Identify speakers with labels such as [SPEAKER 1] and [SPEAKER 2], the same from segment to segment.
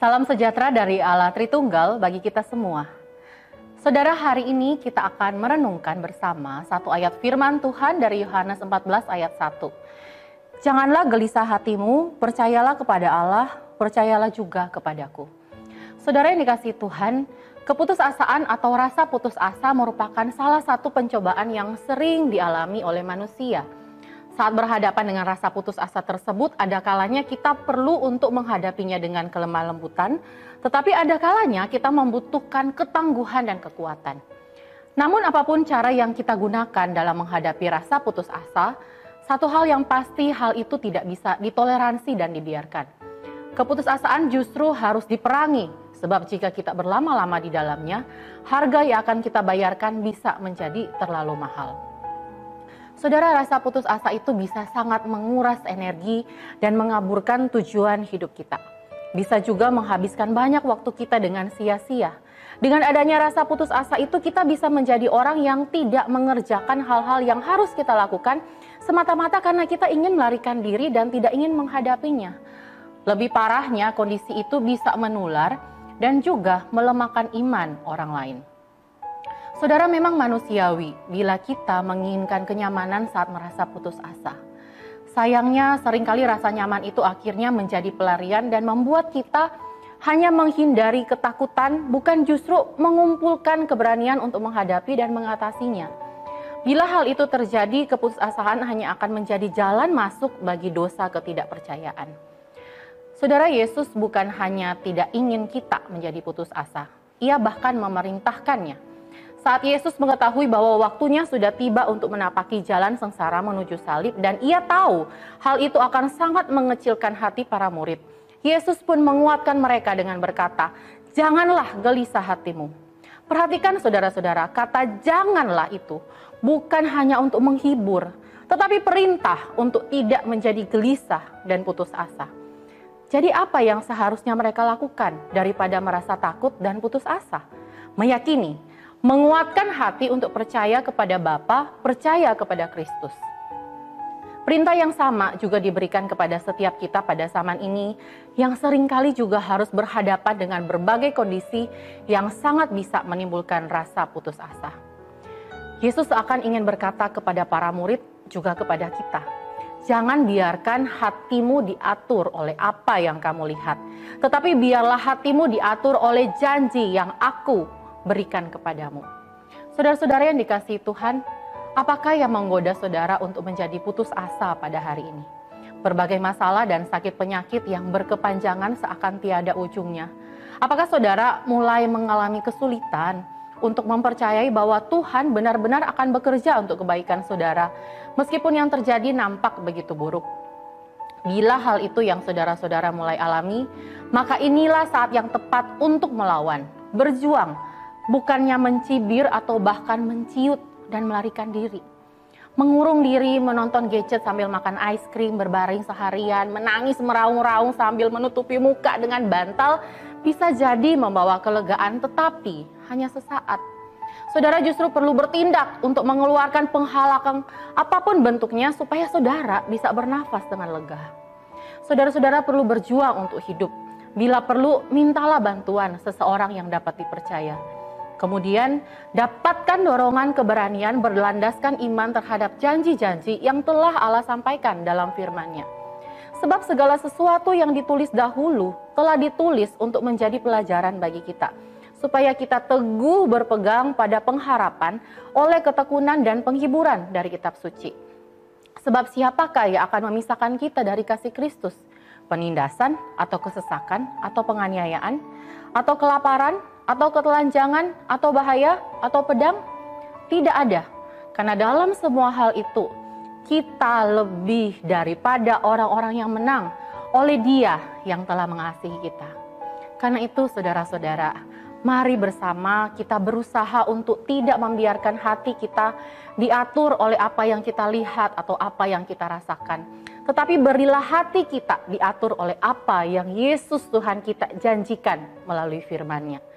[SPEAKER 1] Salam sejahtera dari Allah Tritunggal bagi kita semua. Saudara, hari ini kita akan merenungkan bersama satu ayat firman Tuhan dari Yohanes 14 ayat 1. Janganlah gelisah hatimu, percayalah kepada Allah, percayalah juga kepadaku. Saudara yang dikasih Tuhan, keputusasaan atau rasa putus asa merupakan salah satu pencobaan yang sering dialami oleh manusia – saat berhadapan dengan rasa putus asa tersebut, ada kalanya kita perlu untuk menghadapinya dengan kelemah lembutan, tetapi ada kalanya kita membutuhkan ketangguhan dan kekuatan. Namun apa pun cara yang kita gunakan dalam menghadapi rasa putus asa, satu hal yang pasti hal itu tidak bisa ditoleransi dan dibiarkan. Keputusasaan justru harus diperangi, sebab jika kita berlama-lama di dalamnya, harga yang akan kita bayarkan bisa menjadi terlalu mahal. Saudara rasa putus asa itu bisa sangat menguras energi dan mengaburkan tujuan hidup kita. Bisa juga menghabiskan banyak waktu kita dengan sia-sia. Dengan adanya rasa putus asa itu kita bisa menjadi orang yang tidak mengerjakan hal-hal yang harus kita lakukan semata-mata karena kita ingin melarikan diri dan tidak ingin menghadapinya. Lebih parahnya kondisi itu bisa menular dan juga melemahkan iman orang lain. Saudara memang manusiawi bila kita menginginkan kenyamanan saat merasa putus asa. Sayangnya sering kali rasa nyaman itu akhirnya menjadi pelarian dan membuat kita hanya menghindari ketakutan bukan justru mengumpulkan keberanian untuk menghadapi dan mengatasinya. Bila hal itu terjadi, keputusasaan hanya akan menjadi jalan masuk bagi dosa ketidakpercayaan. Saudara Yesus bukan hanya tidak ingin kita menjadi putus asa, ia bahkan memerintahkannya saat Yesus mengetahui bahwa waktunya sudah tiba untuk menapaki jalan sengsara menuju salib dan ia tahu hal itu akan sangat mengecilkan hati para murid. Yesus pun menguatkan mereka dengan berkata, "Janganlah gelisah hatimu." Perhatikan saudara-saudara, kata "janganlah" itu bukan hanya untuk menghibur, tetapi perintah untuk tidak menjadi gelisah dan putus asa. Jadi apa yang seharusnya mereka lakukan daripada merasa takut dan putus asa? Meyakini menguatkan hati untuk percaya kepada Bapa, percaya kepada Kristus. Perintah yang sama juga diberikan kepada setiap kita pada zaman ini yang sering kali juga harus berhadapan dengan berbagai kondisi yang sangat bisa menimbulkan rasa putus asa. Yesus akan ingin berkata kepada para murid juga kepada kita, Jangan biarkan hatimu diatur oleh apa yang kamu lihat, tetapi biarlah hatimu diatur oleh janji yang aku berikan kepadamu. Saudara-saudara yang dikasih Tuhan, apakah yang menggoda saudara untuk menjadi putus asa pada hari ini? Berbagai masalah dan sakit penyakit yang berkepanjangan seakan tiada ujungnya. Apakah saudara mulai mengalami kesulitan untuk mempercayai bahwa Tuhan benar-benar akan bekerja untuk kebaikan saudara, meskipun yang terjadi nampak begitu buruk? Bila hal itu yang saudara-saudara mulai alami, maka inilah saat yang tepat untuk melawan, berjuang, bukannya mencibir atau bahkan menciut dan melarikan diri. Mengurung diri, menonton gadget sambil makan ice cream, berbaring seharian, menangis meraung-raung sambil menutupi muka dengan bantal, bisa jadi membawa kelegaan tetapi hanya sesaat. Saudara justru perlu bertindak untuk mengeluarkan penghalakan apa pun bentuknya supaya saudara bisa bernafas dengan lega. Saudara-saudara perlu berjuang untuk hidup. Bila perlu, mintalah bantuan seseorang yang dapat dipercaya Kemudian dapatkan dorongan keberanian berlandaskan iman terhadap janji-janji yang telah Allah sampaikan dalam firman-Nya. Sebab segala sesuatu yang ditulis dahulu telah ditulis untuk menjadi pelajaran bagi kita. Supaya kita teguh berpegang pada pengharapan oleh ketekunan dan penghiburan dari kitab suci. Sebab siapakah yang akan memisahkan kita dari kasih Kristus? Penindasan atau kesesakan atau penganiayaan atau kelaparan atau ketelanjangan, atau bahaya, atau pedang? Tidak ada. Karena dalam semua hal itu, kita lebih daripada orang-orang yang menang oleh Dia yang telah mengasihi kita. Karena itu, saudara-saudara, mari bersama kita berusaha untuk tidak membiarkan hati kita diatur oleh apa yang kita lihat atau apa yang kita rasakan. Tetapi berilah hati kita diatur oleh apa yang Yesus Tuhan kita janjikan melalui firman-Nya.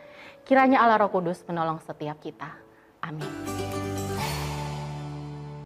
[SPEAKER 1] Kiranya Allah Roh Kudus menolong setiap kita. Amin.